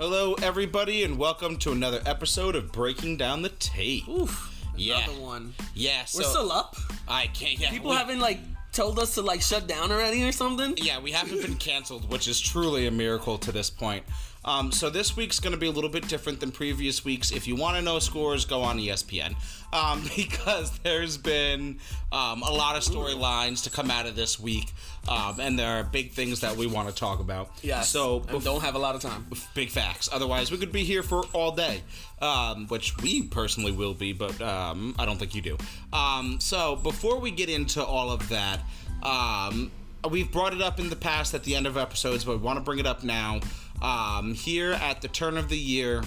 Hello, everybody, and welcome to another episode of Breaking Down the Tape. Oof. Yeah. Another one. Yeah, so We're still up. I can't. Yeah, People we, haven't like told us to like shut down already or something. Yeah, we haven't been canceled, which is truly a miracle to this point. Um, so this week's going to be a little bit different than previous weeks. If you want to know scores, go on ESPN um, because there's been um, a lot of storylines to come out of this week, um, and there are big things that we want to talk about. Yeah. So and don't have a lot of time. big facts. Otherwise, we could be here for all day, um, which we personally will be, but um, I don't think you do. Um, so, before we get into all of that, um, we've brought it up in the past at the end of episodes, but we want to bring it up now. Um, here at the turn of the year,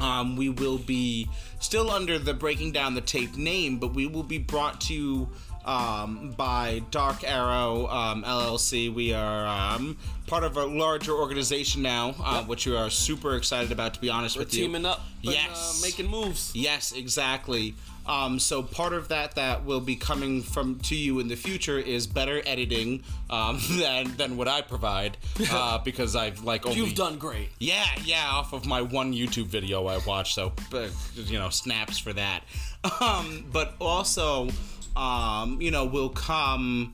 um, we will be still under the Breaking Down the Tape name, but we will be brought to you um, by Dark Arrow um, LLC. We are um, part of a larger organization now, uh, which we are super excited about, to be honest We're with you. teaming up. and, Yes. uh, making moves. Yes, exactly. Um, so part of that that will be coming from to you in the future is better editing um, than than what I provide uh, because I've like only You've done great. yeah, yeah, off of my one YouTube video I watched, so uh, you know, snaps for that. Um, but also, um, you know, will come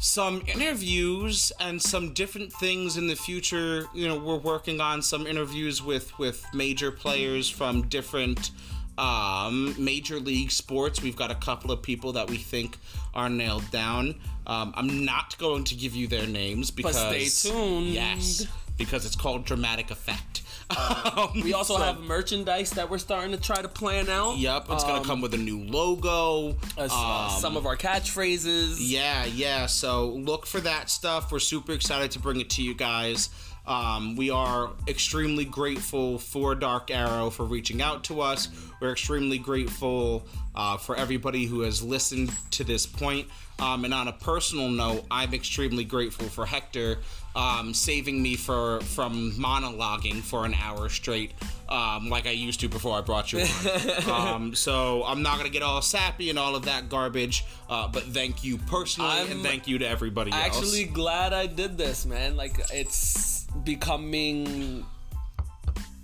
some interviews and some different things in the future. You know, we're working on some interviews with with major players from different um, major league sports. We've got a couple of people that we think are nailed down. Um, I'm not going to give you their names because stay tuned. Yes, because it's called dramatic effect. Um, We also so- have merchandise that we're starting to try to plan out. Yep, it's gonna Um, come with a new logo. uh, s- uh, um, some of our catchphrases. Yeah, yeah. So look for that stuff. We're super excited to bring it to you guys. Um, we are extremely grateful for Dark Arrow for reaching out to us. We're extremely grateful uh, for everybody who has listened to this point. Um, and on a personal note, I'm extremely grateful for Hector um, saving me for from monologuing for an hour straight, um, like I used to before I brought you on. um, so I'm not gonna get all sappy and all of that garbage, uh, but thank you personally and I'm thank you to everybody else. I'm actually, glad I did this, man. Like it's becoming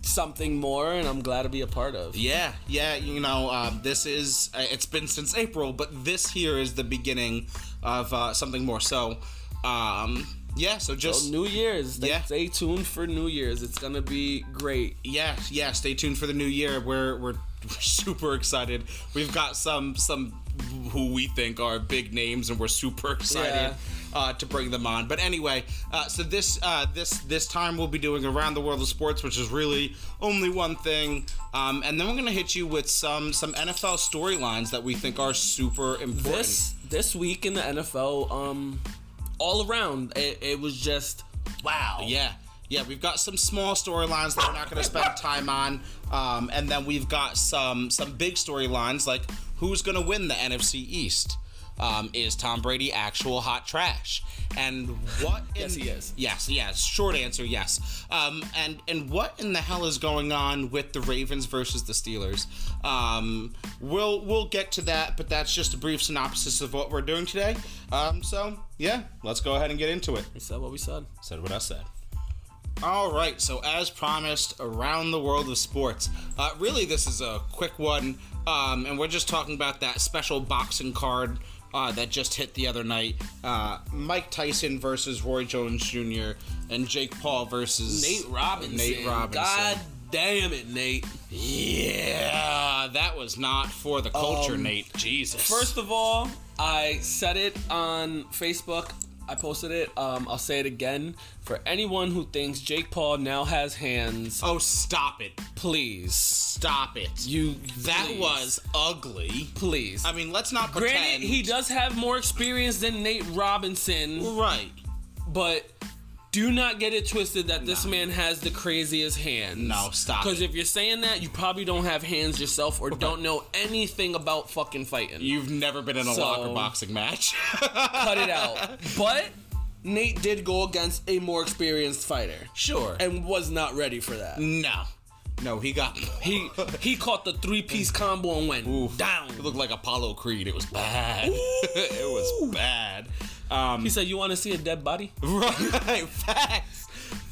something more, and I'm glad to be a part of. Yeah, yeah, you know, um, this is, uh, it's been since April, but this here is the beginning of uh, something more. So, um, yeah, so just. So New Year's. Stay, Yeah. stay tuned for New Year's. It's gonna be great. yeah, yeah. Stay tuned for the new year. We're we're, we're super excited. We've got some some who we think are big names, and we're super excited Yeah. Uh, to bring them on. But anyway, uh, so this uh, this this time we'll be doing around the world of sports, which is really only one thing, um, and then we're gonna hit you with some some NFL storylines that we think are super important. This this week in the NFL, um, all around, it, it was just wow. Yeah. Yeah, we've got some small storylines that we're not going to spend time on, um, and then we've got some some big storylines like who's going to win the NFC East. Um, is Tom Brady actual hot trash? And what? In, Yes, he is. Yes, yes. Short answer, yes. Um, and and what in the hell is going on with the Ravens versus the Steelers? Um, we'll we'll get to that, but that's just a brief synopsis of what we're doing today. Um, so yeah, let's go ahead and get into it. We said what we said. Said what I said. All right, so as promised, around the world of sports. Uh, really, this is a quick one, um, and we're just talking about that special boxing card uh, that just hit the other night. Uh, Mike Tyson versus Roy Jones Jr. and Jake Paul versus Nate Robinson. Nate Robinson. God damn it, Nate. Yeah, that was not for the culture, Nate. Jesus. Um, First of all, I said it on Facebook. I posted it. Um, I'll say it again. For anyone who thinks Jake Paul now has hands, oh, stop it! please, Stop it! you that please, was ugly. please. I mean, let's not Granted, pretend. he does have more experience than Nate Robinson, right. but do not get it twisted that this man has the craziest hands. No, stop Because if you're saying that, you probably don't have hands yourself or don't know anything about fucking fighting. You've never been in a So- locker boxing match. Cut it out. But Nate did go against a more experienced fighter sure. and was not ready for that. no. No, he got He he caught the three piece combo and went Oof. down. It looked like Apollo Creed. It was bad. it was bad. Um, He said, "You want to see a dead body?" right. Facts.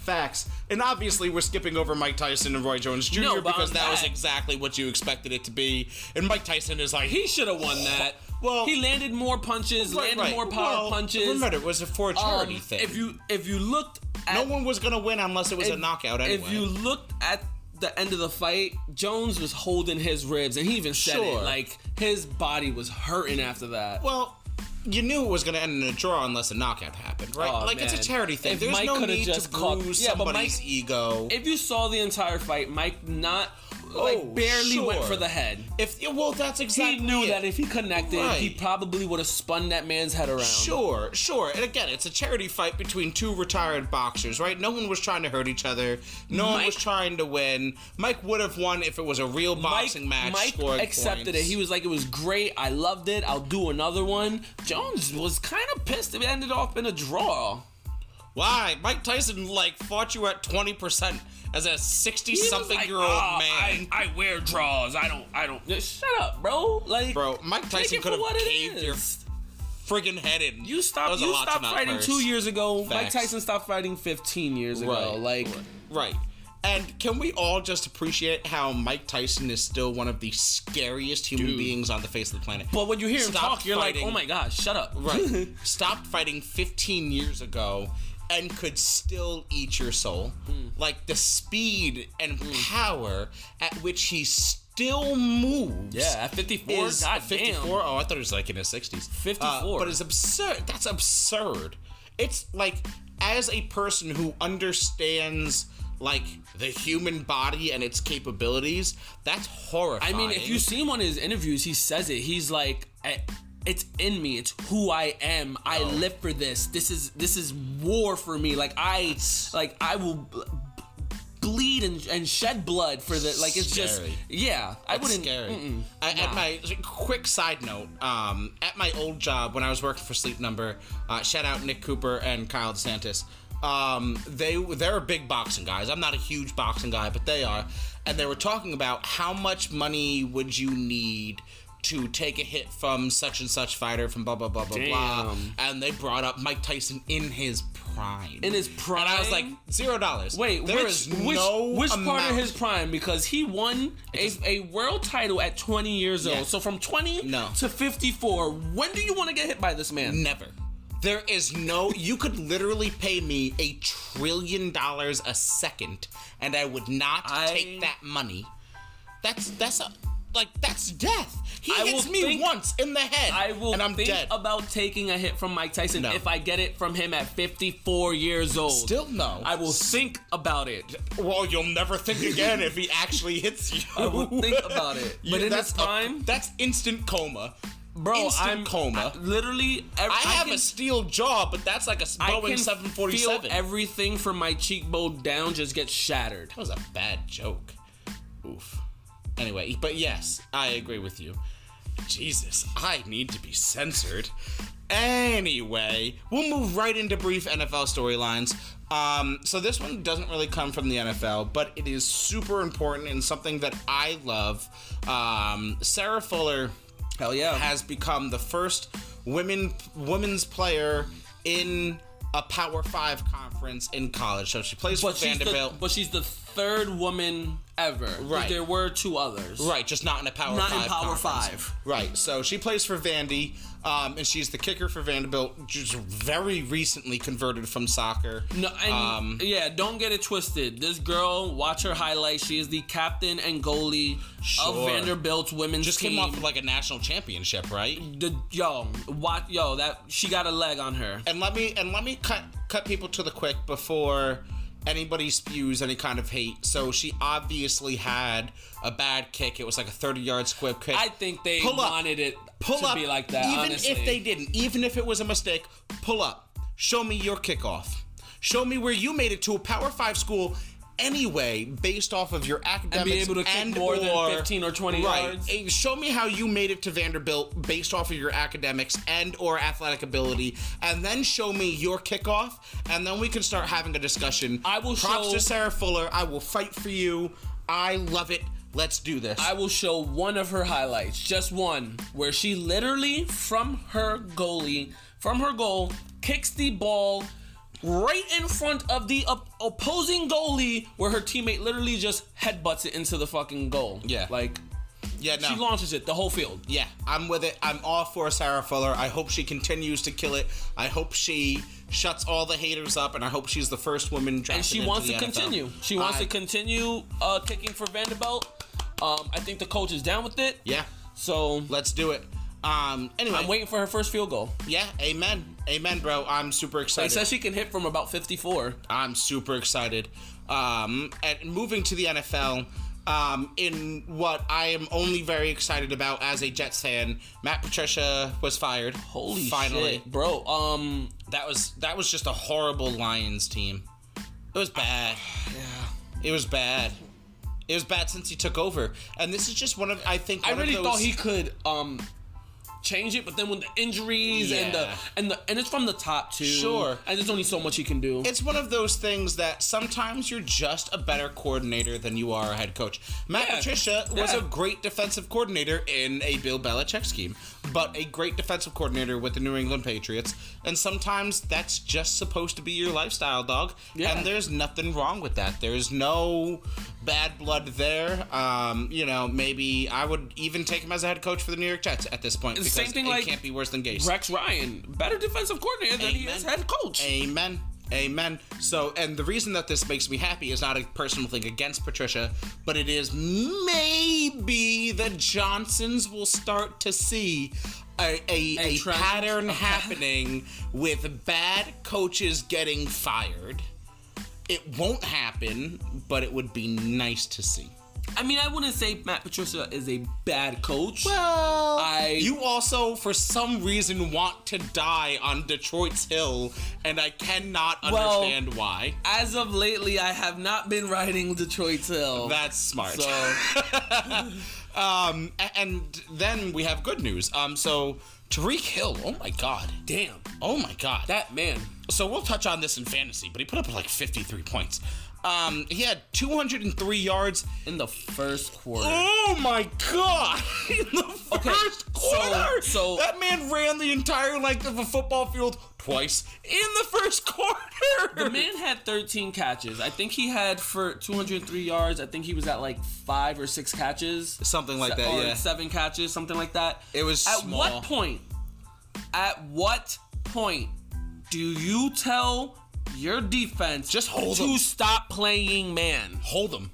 facts. And obviously, we're skipping over Mike Tyson and Roy Jones Jr. No, because on that was exactly what you expected it to be. And Mike Tyson is like, He should have won that. Well- he landed more punches, Right, landed right. more power Well, punches. Remember, it was a for a charity Um, thing. If you if you looked at no one was gonna win unless it was a knockout anyway. If you looked at the end of the fight, Jones was holding his ribs, and he even said Sure. it. Like his body was hurting after that. well, you knew it was gonna end in a draw unless a knockout happened, right? Oh, like it's a charity thing. If There's Mike no need just to bruise Yeah, but somebody's Mike- ego. if you saw the entire fight, Mike not like Oh, barely went for the head. if well, that's exactly He knew it. that if he connected, he probably would have spun that man's head around. Sure, sure. And again, it's a charity fight between two retired boxers, right? No one was trying to hurt each other. No one was trying to win. Mike would have won if it was a real boxing match. Mike accepted points. it. He was like, "It was great. I loved it. I'll do another one." Jones was kind of pissed. It ended off in a draw. Why? Mike Tyson like fought you at twenty percent as a sixty-something like, year old "Oh, man. I, I wear draws. I don't. I don't. Shut up, bro. Like, Bro, Mike Tyson could have caved your friggin' head in. You stopped. You stopped fighting two years ago. Mike Tyson stopped fighting 15 years ago. Right. Like, Right. And can we all just appreciate how Mike Tyson is still one of the scariest human Dude. beings on the face of the planet? but when you hear him Stop talk, you're fighting. like, "Oh my gosh, shut up!" Right. Stopped fighting 15 years ago and could still eat your soul. Hmm. Like the speed and power at which he still moves. yeah, at 54, Is god 54? Oh, I thought it was like in his 60s. 54. but it's absurd. That's absurd. It's like, as a person who understands, like, the human body and its capabilities, that's horrifying. I mean, if you see one of his interviews, he says it. He's like, "I- "It's in me. It's who I am. I Oh. live for this. This is this is war for me. Like I, like I will." b- bleed and, and shed blood for the like it's just Scary. yeah i wouldn't scary. I, At my quick side note, um, at my old job when I was working for Sleep Number, uh, shout out Nick Cooper and Kyle DeSantis. Um, they they're big boxing guys. I'm not a huge boxing guy, but they are, and they were talking about how much money would you need to take a hit from such and such fighter from blah blah blah blah blah, and they brought up Mike Tyson in his prime. in his prime and I was like zero dollars. Wait, There which is which, no which part of his prime? Because he won a, a world title at 20 years Yeah. old. So from 20 No. to 54, when do you want to get hit by this man? Never. There is no. You could literally pay me a trillion dollars a second, and I would not I- take that money. That's that's a like that's death. He I hits me think- once in the head, I will and I'm think dead. about taking a hit from Mike Tyson No. if I get it from him at 54 years old. Still no. I will think about it. well, you'll never think again if he actually hits you. I will think about it. But in that's his a- that's instant coma. bro, instant I'm coma. I- literally. Every, I have can, a steel jaw, but that's like a I Boeing can 747. feel everything from my cheekbone down just gets shattered. That was a bad joke. Oof. Anyway, but yes, I agree with you. Jesus, I need to be censored. Anyway, we'll move right into brief NFL storylines. Um, so this one doesn't really come from the NFL, but it is super important and something that I love. Um, Sarah Fuller Hell yeah. has become the first women women's player in a Power Five conference in college. So she plays but for she's the, Vanderbilt. but she's the third woman ever. Right. There were two others. Right, just not in a Power Not in Five. Power conference. Five. Right, so she plays for Vandy, um, and she's the kicker for Vanderbilt. Just very recently converted from soccer. No, and Um, yeah, don't get it twisted. This girl, watch her highlights. She is the captain and goalie Sure. of Vanderbilt's women's team. Just team. came off of like a national championship, right? the yo, what yo that she got a leg on her. And let me and let me cut cut people to the quick before anybody spews any kind of hate. So she obviously had a bad kick. It was like a thirty yard squib kick. I think they Pull up. wanted it pull to up be like that. even honestly. if they didn't even if it was a mistake pull up show me your kickoff show me where you made it to a power five school anyway based off of your academics able to kick and more than 15 or 20 right. yards. Show me how you made it to vanderbilt based off of your academics and or athletic ability and then show me your kickoff and then we can start having a discussion. I will props show- to sarah fuller. I will fight for you. I love it. Let's do this. I will show one of her highlights, just one, where she literally from her goalie, from her goal, kicks the ball right in front of the op- opposing goalie, where her teammate literally just headbutts it into the fucking goal. Yeah. like Yeah, no. she launches it the whole field. Yeah, I'm with it. I'm all for Sarah Fuller. I hope she continues to kill it. I hope she shuts all the haters up, and I hope she's the first woman drafted and she wants to NFL. continue. She wants I- to continue uh, kicking for Vanderbilt. Um, I think the coach is down with it. Yeah, So let's do it. Um, anyway, I'm waiting for her first field goal. Yeah, amen, amen, bro. I'm super They excited. said she can hit from about 54. I'm super excited. Um, and moving to the NFL, um, in what I am only very excited about as a Jets fan, Matt Patricia was fired. Holy finally, shit, bro. Um, that was that was just a horrible Lions team. It was bad. yeah. It was bad. It was bad since he took over, and this is just one of I think I really of those, thought he could um change it, but then with the injuries and the and the and it's from the top too. Sure. and there's only so much he can do. It's one of those things that sometimes you're just a better coordinator than you are a head coach. Matt Yeah. Patricia was Yeah. a great defensive coordinator in a Bill Belichick scheme, but a great defensive coordinator with the New England Patriots. And sometimes that's just supposed to be your lifestyle, dog. Yeah. And there's nothing wrong with that. There's no bad blood there. Um, you know, maybe I would even take him as a head coach for the New York Jets at this point. because same thing it like can't be worse than Gase. Rex Ryan, better defensive coordinator than he is head coach. Amen. Amen. So, and the reason that this makes me happy is not a personal thing against Patricia, but it is maybe the Johnsons will start to see a, a, A a, pattern happening with bad coaches getting fired. It won't happen, but it would be nice to see. I mean, I wouldn't say Matt Patricia is a bad coach. Well, I- you also, for some reason, want to die on Detroit's Hill, and I cannot Well- understand why. As of lately, I have not been riding Detroit's Hill. That's smart. so um, and then we have good news. Um, so Tyreek Hill, oh my god, damn oh my god. that man. So we'll touch on this in fantasy, but he put up like 53 points. Um, he had 203 yards. in the first quarter. Oh my god! In the first Okay, so- quarter, so- that man ran the entire length of a football field twice in the first quarter. The man had 13 catches. I think he had for 203 yards. I think he was at like five or six catches. Something like that, or yeah. Seven catches, something like that. It was At small. what point? At what point do you tell your defense Just hold to them. stop playing man? Hold them.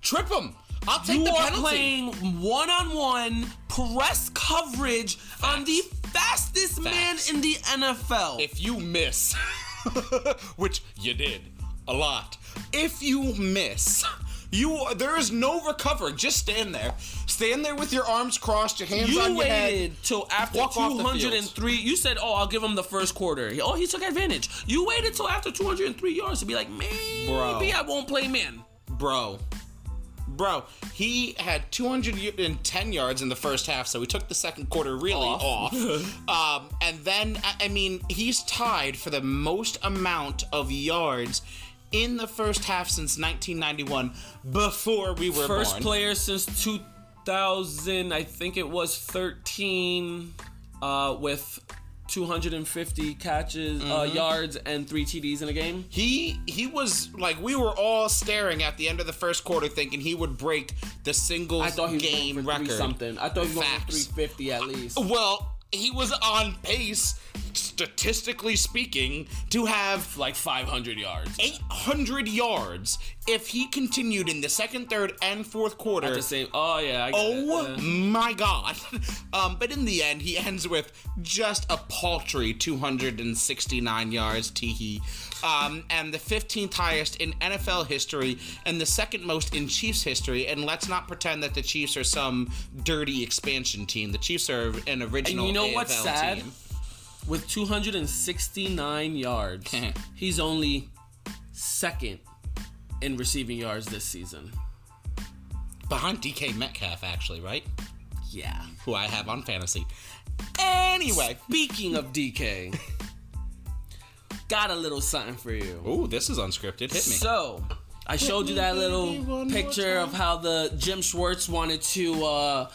trip them. I'll take You the are playing one-on-one press coverage on the fastest man in the NFL. if you miss, which you did a lot, if you miss, you there is no recovering. Just stand there. Stand there with your arms crossed, your hands You on your head. You waited till after Walk 203. You said, "Oh, I'll give him the first quarter." Oh, he took advantage. You waited till after 203 yards to be like, "Maybe Bro. I won't play man." Bro. Bro, he had 210 yards in the first half, so he took the second quarter really Off. off. um, and then, I- I mean, he's tied for the most amount of yards in the first half since 1991 before we were First born. player since 2000, I think it was 13, uh, with 250 catches, uh, Mm-hmm. yards, and three TDs in a game. He he was like we were all staring at the end of the first quarter, thinking he would break the single I thought he game record. something. I thought he was going for 350 at least. Well, he was on pace, statistically speaking, to have Like 500 yards. 800 yards if he continued in the second, third, and fourth quarter. The same. Oh yeah. Oh my god. Um, but in the end, he ends with just a paltry 269 yards, teehee. Um, and the 15th highest in NFL history, and the second most in Chiefs history. And let's not pretend that the Chiefs are some dirty expansion team. The Chiefs are an original And you know AFL what's sad? team. With 269 yards, he's only second in receiving yards this season. Behind DK Metcalf, actually, right? Yeah. Who I have on fantasy. Anyway. Speaking of DK, got a little something for you. Ooh, this is unscripted. Hit me. So, I showed you that little picture of how the Jim Schwartz wanted to uh,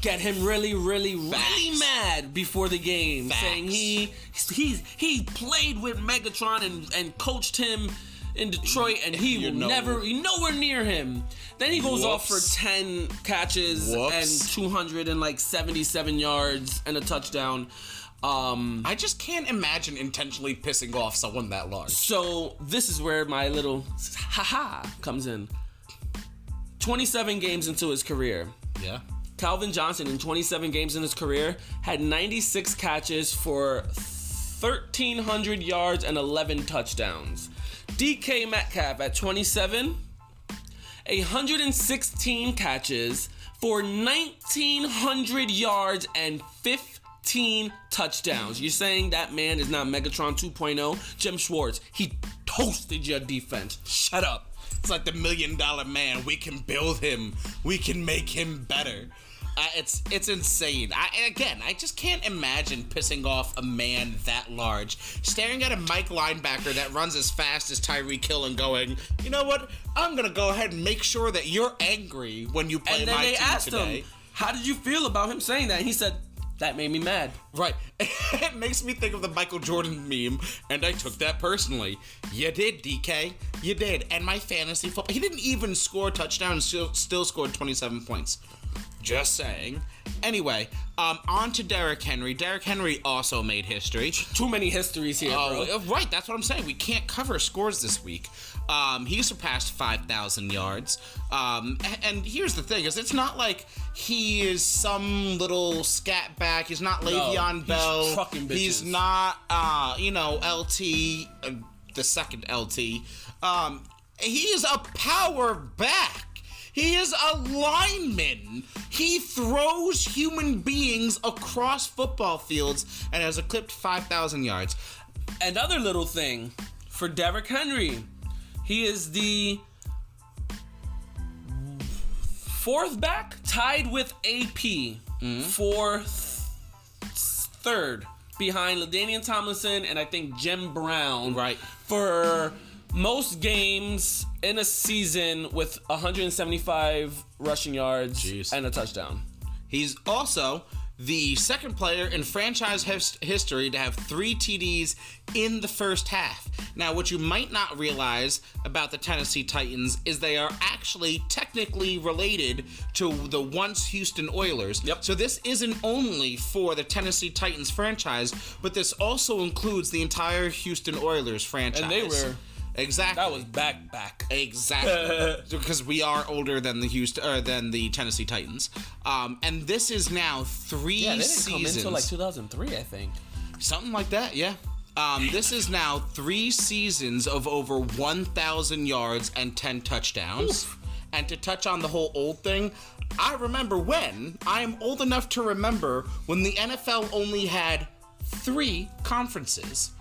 get him really, really, really mad before the game, Facts. saying he he he played with Megatron and, and coached him in Detroit, and he will never, you nowhere near him. Then he goes off for ten catches Whoops. and two hundred and like seventy-seven yards and a touchdown. Um, I just can't imagine intentionally pissing off someone that large. so this is where my little haha comes in. Twenty-seven games into his career. Yeah. Calvin Johnson, in 27 games in his career, had 96 catches for 1,300 yards and 11 touchdowns. DK Metcalf at 27, 116 catches for 1,900 yards and 15 touchdowns. You're saying that man is not Megatron 2.0? Jim Schwartz, he toasted your defense. Shut up. It's like the million dollar man. We can build him. We can make him better. Uh, it's it's insane. I, and again, I just can't imagine pissing off a man that large, staring at a Mike linebacker that runs as fast as Tyreek Hill and going, you know what? I'm gonna go ahead and make sure that you're angry when you play And then my they team asked today. him, How did you feel about him saying that? And he said, That made me mad. Right. it makes me think of the Michael Jordan meme, and I took that personally. You did, DK. You did. And my fantasy football. He didn't even score touchdowns, still, still scored 27 points. Just saying. Anyway, um, on to Derrick Henry. Derrick Henry also made history. Too many histories here, Oh, bro. uh, right. That's what I'm saying. We can't cover scores this week. Um, he surpassed 5,000 yards. Um, and here's the thing: is it's not like he is some little scat back. He's not Le'Veon he's Bell. trucking He's not, uh, you know, LT, uh, the second LT. Um, he is a power back. He is a lineman. He throws human beings across football fields and has eclipsed 5,000 yards. Another little thing for Derrick Henry. He is the fourth back, tied with AP mm-hmm. for th- third behind LaDainian Tomlinson and I think Jim Brown. Right. For most games in a season with 175 rushing yards Jeez. and a touchdown. He's also the second player in franchise his- history to have three TDs in the first half. Now, what you might not realize about the Tennessee Titans is they are actually technically related to the once Houston Oilers. Yep. So this isn't only for the Tennessee Titans franchise, but this also includes the entire Houston Oilers franchise. And they were- exactly That was back back. Exactly, because we are older than the Houston or than the Tennessee Titans, um, and this is now three Yeah, they didn't come seasons, until like 2003, I think. something like that. Yeah, um, this is now three seasons of over 1,000 yards and 10 touchdowns. And to touch on the whole old thing, I remember when I am old enough to remember when the NFL only had three conferences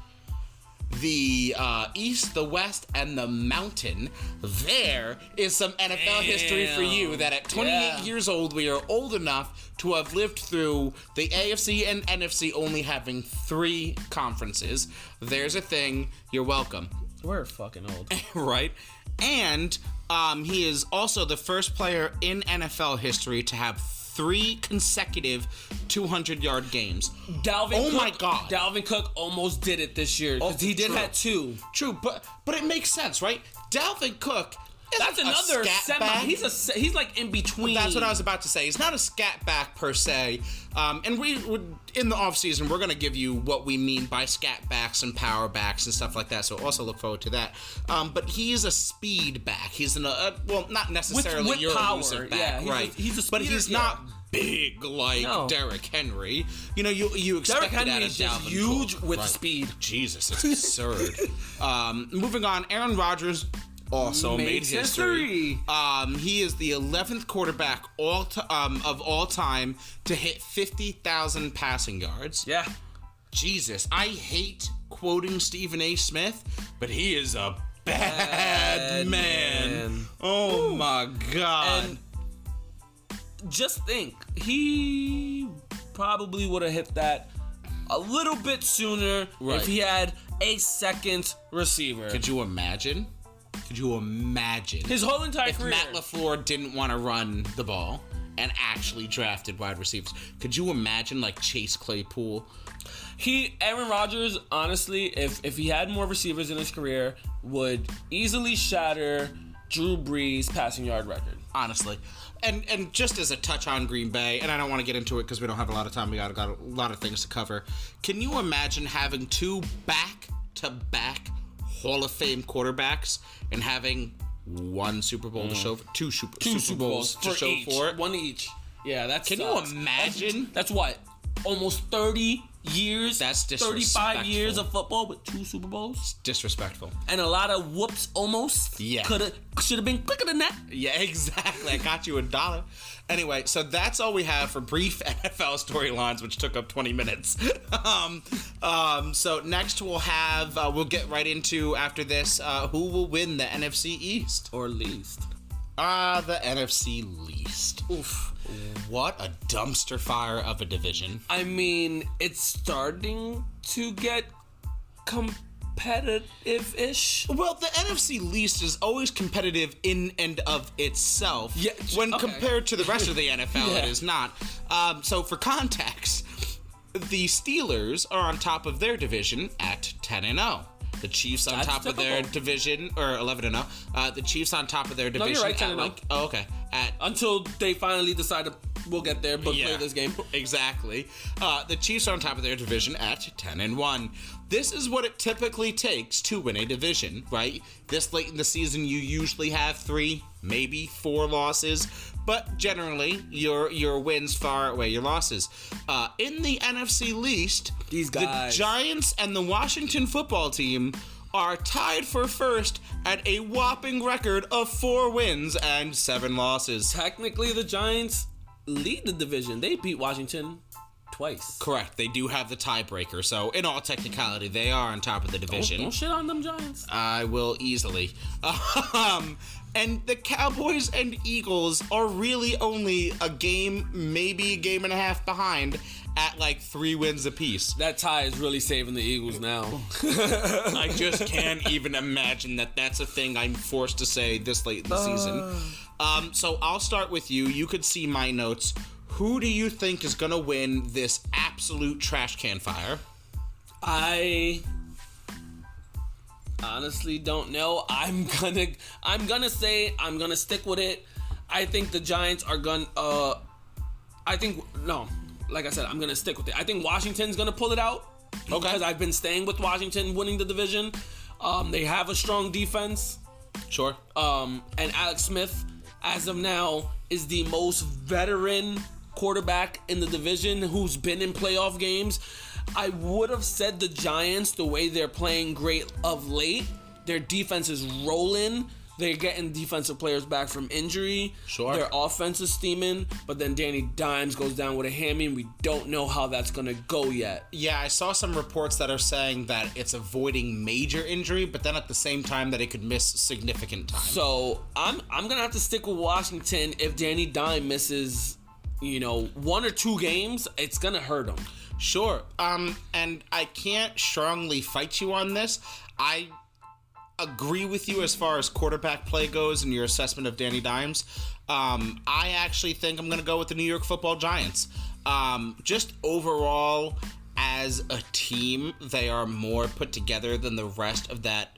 the uh, East, the West, and the Mountain. There is some NFL history for you that at 28 Yeah. years old, we are old enough to have lived through the AFC and NFC only having three conferences. There's a thing. You're welcome. We're fucking old. right? And um, he is also the first player in NFL history to have three consecutive 200 yard games. Dalvin Oh Cook, my God. Dalvin Cook almost did it this year Oh, he did true. have two. True, but but it makes sense, right? Dalvin Cook. That's another scat semi. back. He's a he's like in between. That's what I was about to say. He's not a scat back per se. Um, and we would in the off season we're gonna give you what we mean by scat backs and power backs and stuff like that. So also look forward to that. Um, but he is a speed back. He's an uh, well, not necessarily with your power, elusive back, yeah, he's a- right? he's a but he's yeah. not big like No. Derrick Henry. You know, you you expect Derrick Henry of is just huge with Right. speed. Jesus, it's absurd. um, moving on, Aaron Rodgers also made Makes history. history. Um, he is the 11th quarterback all t- um, of all time to hit 50,000 passing yards. Yeah. Jesus, I hate quoting Stephen A. Smith, but he is a bad, Bad man. man. Oh my god. And just think, he probably would have hit that a little bit sooner Right. if he had a second receiver. Could you imagine? Could you imagine? His whole entire if career. Matt LaFleur didn't want to run the ball and actually drafted wide receivers. Could you imagine like Chase Claypool? He Aaron Rodgers, honestly, if if he had more receivers in his career, would easily shatter Drew Brees' passing yard record. Honestly. And and just as a touch on Green Bay, and I don't want to get into it because we don't have a lot of time. We got, got a lot of things to cover. Can you imagine having two back to back Hall of Fame quarterbacks and having one Super Bowl to mm. show for, two Super, Two Super Bowls to show each, for it? one each. Yeah, that's. Can you imagine? That's, that's what almost thirty years. That's thirty-five years of football with two Super Bowls Disrespectful. and a lot of whoops. Almost. Yeah. Could have. Should have been quicker than that. Yeah, exactly. I got you a dollar. Anyway, so that's all we have for brief NFL storylines, which took up 20 minutes. um, um, so next we'll have, uh, we'll get right into after this, uh, who will win the NFC East? Or least. Ah, the NFC least. Oof. What a dumpster fire of a division. I mean, it's starting to get competitive-ish. Well, the NFC least is always competitive in and of itself. Yeah, When okay. compared to the rest of the NFL, it Yeah. is not. Um, so, for context, the Steelers are on top of their division at 10 and 0. The Chiefs on That's top of their division, or 11 and 0. Uh, the Chiefs on top of their division. No, you're right, 10 at 0. like, oh, okay. At Until they finally decide to, we'll get there, but play this game. Exactly. Uh, the Chiefs are on top of their division at 10 and 1. This is what it typically takes to win a division, right? This late in the season, you usually have three, maybe four losses, but generally, your your wins far outweigh your losses. Uh, in the NFC least, These the. Giants and the Washington football team are tied for first at a whopping record of four wins and seven losses. Technically, the Giants lead the division. They beat Washington twice. Correct. They do have the tiebreaker, so in all technicality, they are on top of the division. Don't shit on them Giants. I will easily. Um, and the Cowboys and Eagles are really only a game, maybe a game and a half behind at like three wins apiece. That tie is really saving the Eagles now. I just can't even imagine that that's a thing I'm forced to say this late in the season. Um, so I'll start with you. You could see my notes. Who do you think is going to win this absolute trash can fire? I honestly don't know. I'm gonna I'm gonna say I'm gonna stick with it. I think the Giants are gonna uh I think no, like I said, I'm gonna stick with it. I think Washington's gonna pull it out. Okay. Because I've been staying with Washington winning the division. Um, they have a strong defense. Sure. Um, and Alex Smith, as of now, is the most veteran quarterback in the division who's been in playoff games. I would have said the Giants, the way they're playing great of late, their defense is rolling. They're getting defensive players back from injury. Sure. Their offense is steaming, but then Danny Dimes goes down with a hammy, and we don't know how that's gonna go yet. Yeah, I saw some reports that are saying that it's avoiding major injury, but then at the same time that it could miss significant time. So I'm I'm gonna have to stick with Washington. If Danny Dime misses, you know, one or two games, it's gonna hurt him. Sure. Um, and I can't strongly fight you on this. I agree with you as far as quarterback play goes and your assessment of Danny Dimes. Um, I actually think I'm going to go with the New York Football Giants. Um, just overall, as a team, they are more put together than the rest of that.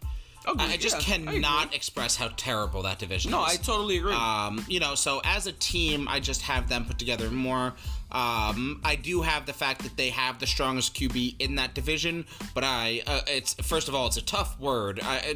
Agreed, I I just yeah, cannot agree. express how terrible that division No, is. I totally agree. Um, you know, so as a team, I just have them put together more. Um, I do have the fact that they have the strongest QB in that division, but I, uh, it's first of all, it's a tough word. I,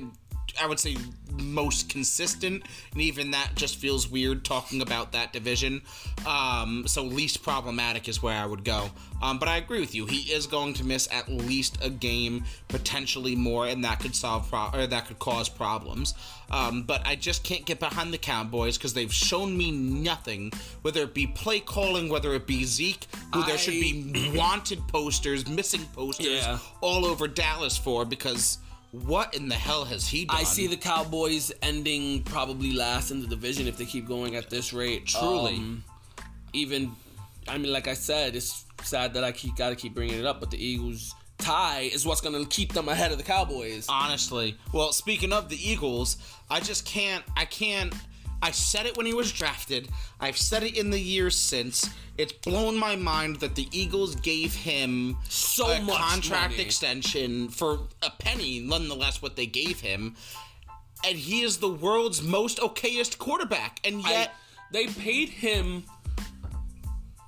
I would say most consistent, and even that just feels weird talking about that division. Um, so least problematic is where I would go. Um, but I agree with you. He is going to miss at least a game, potentially more, and that could solve pro- or that could cause problems. Um, but I just can't get behind the Cowboys because they've shown me nothing. Whether it be play calling, whether it be Zeke, who there should be wanted posters, missing posters Yeah. all over Dallas for because. What in the hell has he done? I see the Cowboys ending probably last in the division if they keep going at this rate. Truly. Um, even, I mean, like I said, it's sad that I keep got to keep bringing it up, but the Eagles tie is what's going to keep them ahead of the Cowboys. honestly. Well, speaking of the Eagles, I just can't. I can't. I said it when he was drafted. I've said it in the years since. It's blown my mind that the Eagles gave him So a much contract money. extension for a penny, nonetheless, what they gave him. And he is the world's most okayest quarterback. And I- yet, they paid him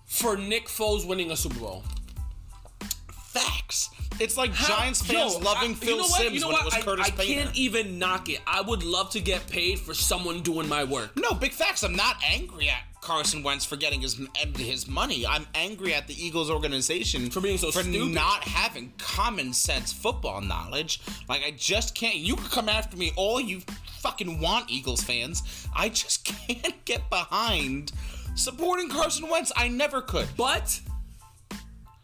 for Nick Foles winning a Super Bowl. facts. It's like How- Giants fans Yo, loving I- Phil you know? Simms You know when it was I, Curtis I Painter. can't even knock it. I would love to get paid for someone doing my work. No, big facts. I'm not angry at Carson Wentz for getting his his money. I'm angry at the Eagles organization For being so for stupid. not having common sense football knowledge. Like I just can't. You can come after me all you fucking want, Eagles fans. I just can't get behind supporting Carson Wentz. I never could. But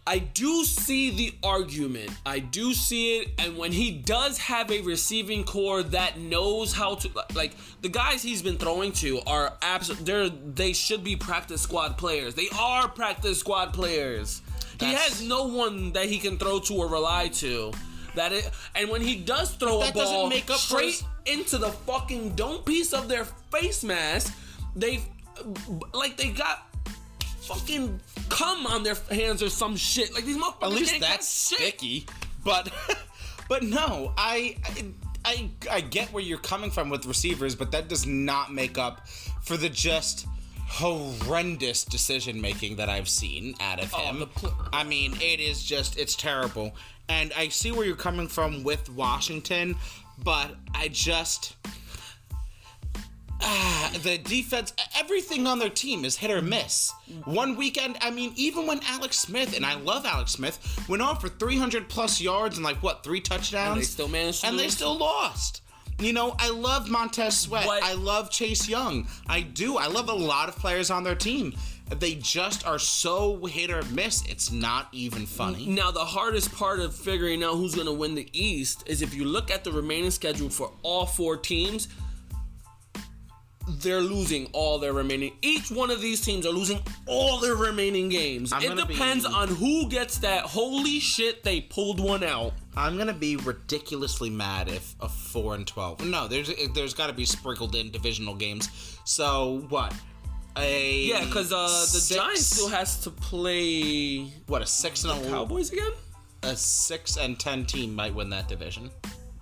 I do see the argument. I do see it, and when he does have a receiving corps that knows how to, like the guys he's been throwing to are absolute. They're they should be practice squad players. They are practice squad players. he has no one that he can throw to or rely to. That it, and when he does throw a ball make up straight his- into the fucking dome piece of their face mask, they like they got fucking cum on their hands or some shit. Like these motherfuckers At least that's sticky. But but no, I, I I I get where you're coming from with receivers, but that does not make up for the just horrendous decision making that I've seen out of oh, him. the pl- I mean, it is just it's terrible. And I see where you're coming from with Washington, but I just Ah, the defense, everything on their team is hit or miss. One weekend, I mean, even when Alex Smith, and I love Alex Smith, went off for 300 plus yards and like what, three touchdowns? And they still managed to And they still lost. You know, I love Montez Sweat. But- I love Chase Young. I do. I love a lot of players on their team. They just are so hit or miss. It's not even funny. Now the hardest part of figuring out who's gonna win the East is if you look at the remaining schedule for all four teams. They're losing all their remaining. Each one of these teams are losing all their remaining games. I'm it depends be- on who gets that. Holy shit! They pulled one out. I'm gonna be ridiculously mad if a four and twelve. No, there's there's got to be sprinkled in divisional games. So what? A Yeah, because uh, the six- Giants still has to play what a six and a Cowboys again. a six and ten team might win that division.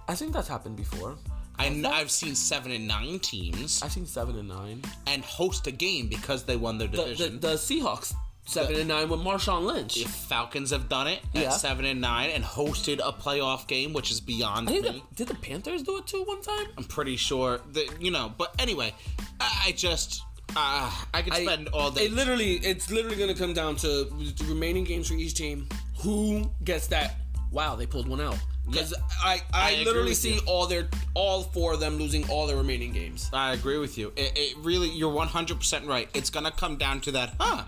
I think that's happened before. I, I've seen seven and nine teams I've seen seven and nine. and host a game because they won their The, the, division. the Seahawks seven and nine with Marshawn Lynch. the Falcons have done it Yeah. at seven and nine and hosted a playoff game, which is beyond I think me. the, did the Panthers do it too one time? I'm pretty sure that you know. But anyway, I, I just uh, I could I- spend all day. It literally, it's literally gonna come down to the remaining games for each team. Who gets that? Wow, they pulled one out. Because I, I, I literally see you. all their, all four of them losing all their remaining games. I agree with you. It, it really, you're 100% right. It's gonna come down to that, huh?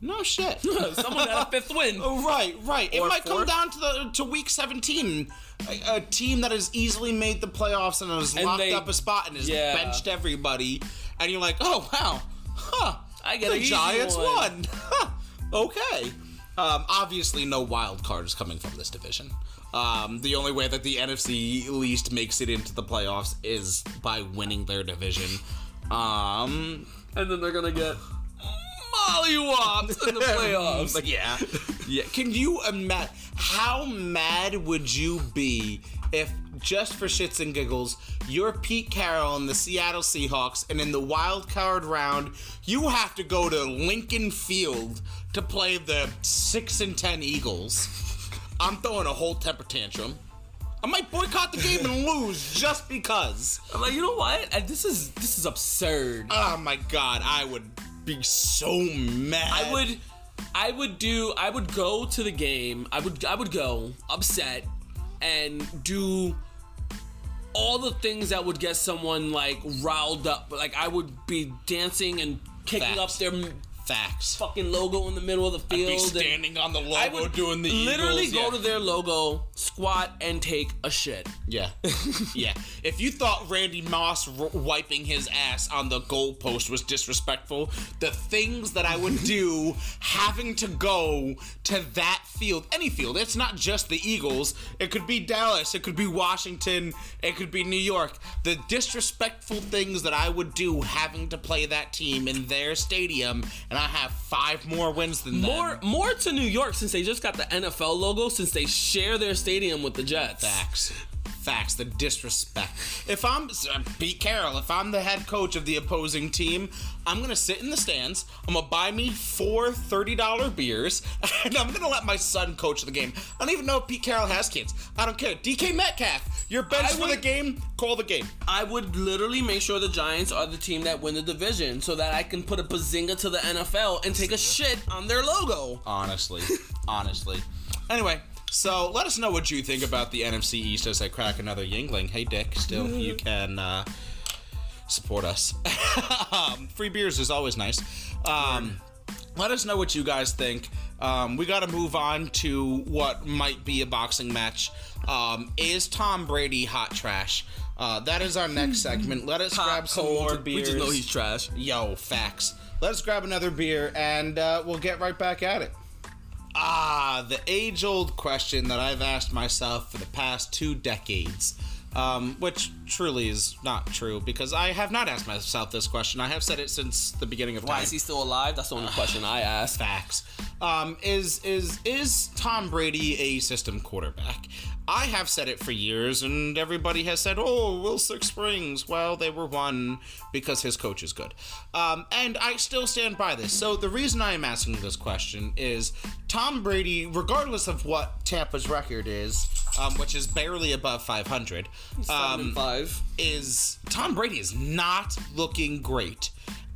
No shit. Someone got a fifth win. Oh, right, right. It Or might come down to the to week 17. A, a team that has easily made the playoffs and has And locked they- up a spot and has Yeah. benched everybody, and you're like, oh wow, huh? I get the Giants one. won. Okay. Um, obviously, no wild card is coming from this division. Um, the only way that the NFC least makes it into the playoffs is by winning their division. Um, And then they're gonna get mollywopped in the playoffs. Like, yeah. yeah. Can you imagine how mad would you be if just for shits and giggles, you're Pete Carroll and the Seattle Seahawks, and in the wild card round, you have to go to Lincoln Field to play the six and ten Eagles. I'm throwing a whole temper tantrum. I might boycott the game and lose just because. I'm like, you know what? This is this is absurd. Oh my god, I would be so mad. I would I would do I would go to the game. I would I would go upset and do all the things that would get someone like riled up. Like I would be dancing and kicking Facts. up their Facts. fucking logo in the middle of the Be field. and standing on the I logo would doing the literally Eagles, go yeah. to their logo, squat, and take a shit. Yeah, yeah. If you thought Randy Moss r- wiping his ass on the goalpost was disrespectful, the things that I would do having to go to that field, any field, it's not just the Eagles. It could be Dallas, it could be Washington, it could be New York. The disrespectful things that I would do having to play that team in their stadium, and I have five more wins than them. More, more to New York since they just got the NFL logo since they share their stadium with the Jets. Facts. Facts. The disrespect. If I'm uh, Pete Carroll, if I'm the head coach of the opposing team, I'm gonna sit in the stands. I'm gonna buy me four $30 beers, and I'm gonna let my son coach the game. I don't even know if Pete Carroll has kids. I don't care. DK Metcalf, you're benched for the game. Call the game. I would literally make sure the Giants are the team that win the division so that I can put a bazinga to the NFL and take a shit on their logo. Honestly, honestly. Anyway, so let us know what you think about the NFC East as I crack another Yuengling. Hey, Dick, still you can uh, support us. um, free beers is always nice. Um, let us know what you guys think. Um, we got to move on to what might be a boxing match. Um, is Tom Brady hot trash? Uh, that is our next segment. Let us grab some more beers. We just know he's trash. Yo, facts. Let's grab another beer and uh, we'll get right back at it. Ah, the age old question that I've asked myself for the past two decades, um, which truly is not true because I have not asked myself this question. I have said it since the beginning of time. Why is he still alive? That's the only question I ask. Facts. Um, is is is Tom Brady a system quarterback? I have said it for years, and everybody has said, "Oh, Will Six Springs." Well, they were one because his coach is good, um, and I still stand by this. So the reason I am asking this question is Tom Brady, regardless of what Tampa's record is, um, which is barely above 500, Seven um, five. is Tom Brady is not looking great.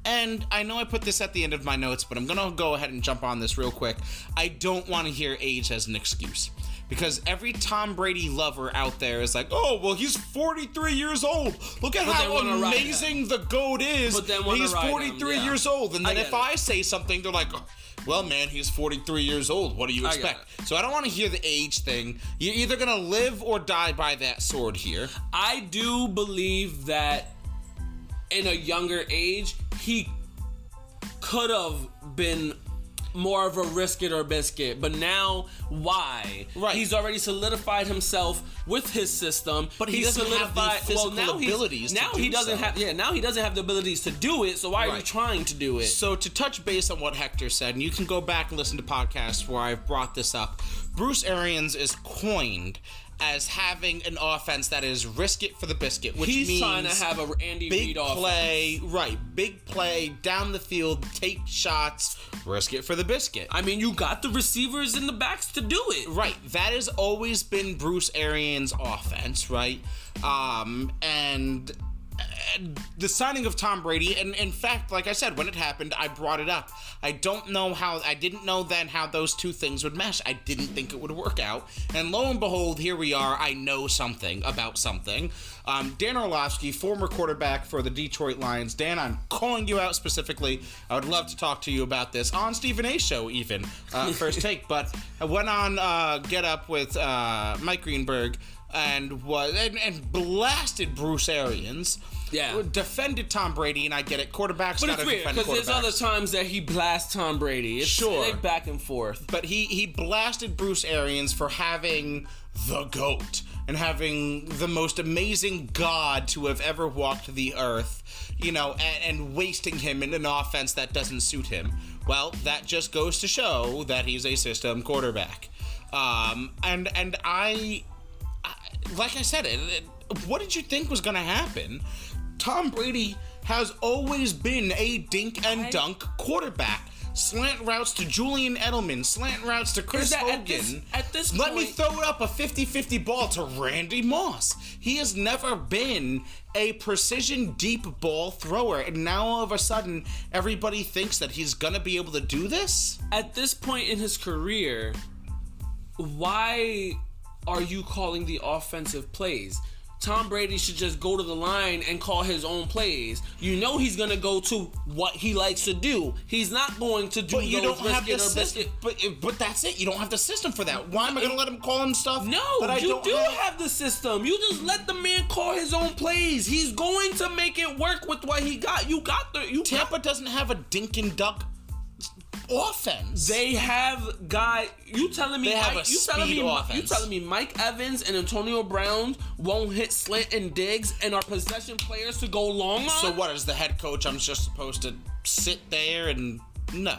And I know I put this at the end of my notes, but I'm gonna go ahead and jump on this real quick. I don't want to hear age as an excuse. Because every Tom Brady lover out there is like, oh, well, he's 43 years old. Look at But how amazing the GOAT is. But they wanna he's ride him, 43 yeah. years old. And then get if it. I say something, they're like, "Oh, well, man, he's 43 years old. What do you I expect? So I don't want to hear the age thing. You're either gonna live or die by that sword here. I do believe that in a younger age, he could have been more of a risk it or biscuit. But now, why? Right. He's already solidified himself with his system. But he He's doesn't have the physical now he's- abilities to Now do he doesn't so. have. Yeah. Now he doesn't have the abilities to do it. So why are you trying to do it? So to touch base on what Hector said, and you can go back and listen to podcasts where I've brought this up. Bruce Arians is coined as having an offense that is risk it for the biscuit, which He's means trying to have a Andy big Reid offense. play, right? Big play down the field, take shots, risk it for the biscuit. I mean, you got the receivers in the backs to do it. Right. That has always been Bruce Arians' offense, right? Um, and the signing of Tom Brady, and in fact, like I said, when it happened, I brought it up. I don't know how, I didn't know then how those two things would mesh. I didn't think it would work out. And lo and behold, here we are. I know something about something. Um, Dan Orlovsky, former quarterback for the Detroit Lions. Dan, I'm calling you out specifically. I would love to talk to you about this on Stephen A. show, even uh, first take. But I went on uh, Get Up with uh, Mike Greenberg and was and, and blasted Bruce Arians. Yeah. defended Tom Brady, and I get it. Quarterbacks But got to defend because there's other times that he blasts Tom Brady. It's Sure. they back and forth. but he he blasted Bruce Arians for having the goat and having the most amazing god to have ever walked the earth, you know, and, and wasting him in an offense that doesn't suit him. Well, that just goes to show that he's a system quarterback. Um, and and I, I like I said, it, it- what did you think was going to happen? Tom Brady has always been a dink and dunk quarterback. Slant routes to Julian Edelman, slant routes to Chris Is Hogan. at this- at this Let me point- throw up a 50-50 ball to Randy Moss. He has never been a precision deep ball thrower, and now all of a sudden everybody thinks that he's gonna be able to do this. At this point in his career, why are you calling the offensive plays? Tom Brady should just go to the line and call his own plays. You know he's gonna go to what he likes to do. He's not going to do But you don't have the system. But but that's it. You don't have the system for that. Why am I going to let him call him stuff? No, that I you do have? have the system. You just let the man call his own plays. He's going to make it work with what he got. You got the you got Tampa doesn't have a dink and duck offense. They have guy. You telling me? They have Mike, a you telling me? offense. You telling me Mike Evans and Antonio Brown won't hit slant and digs and are possession players to go long on? so what is the head coach, I'm just supposed to sit there and no.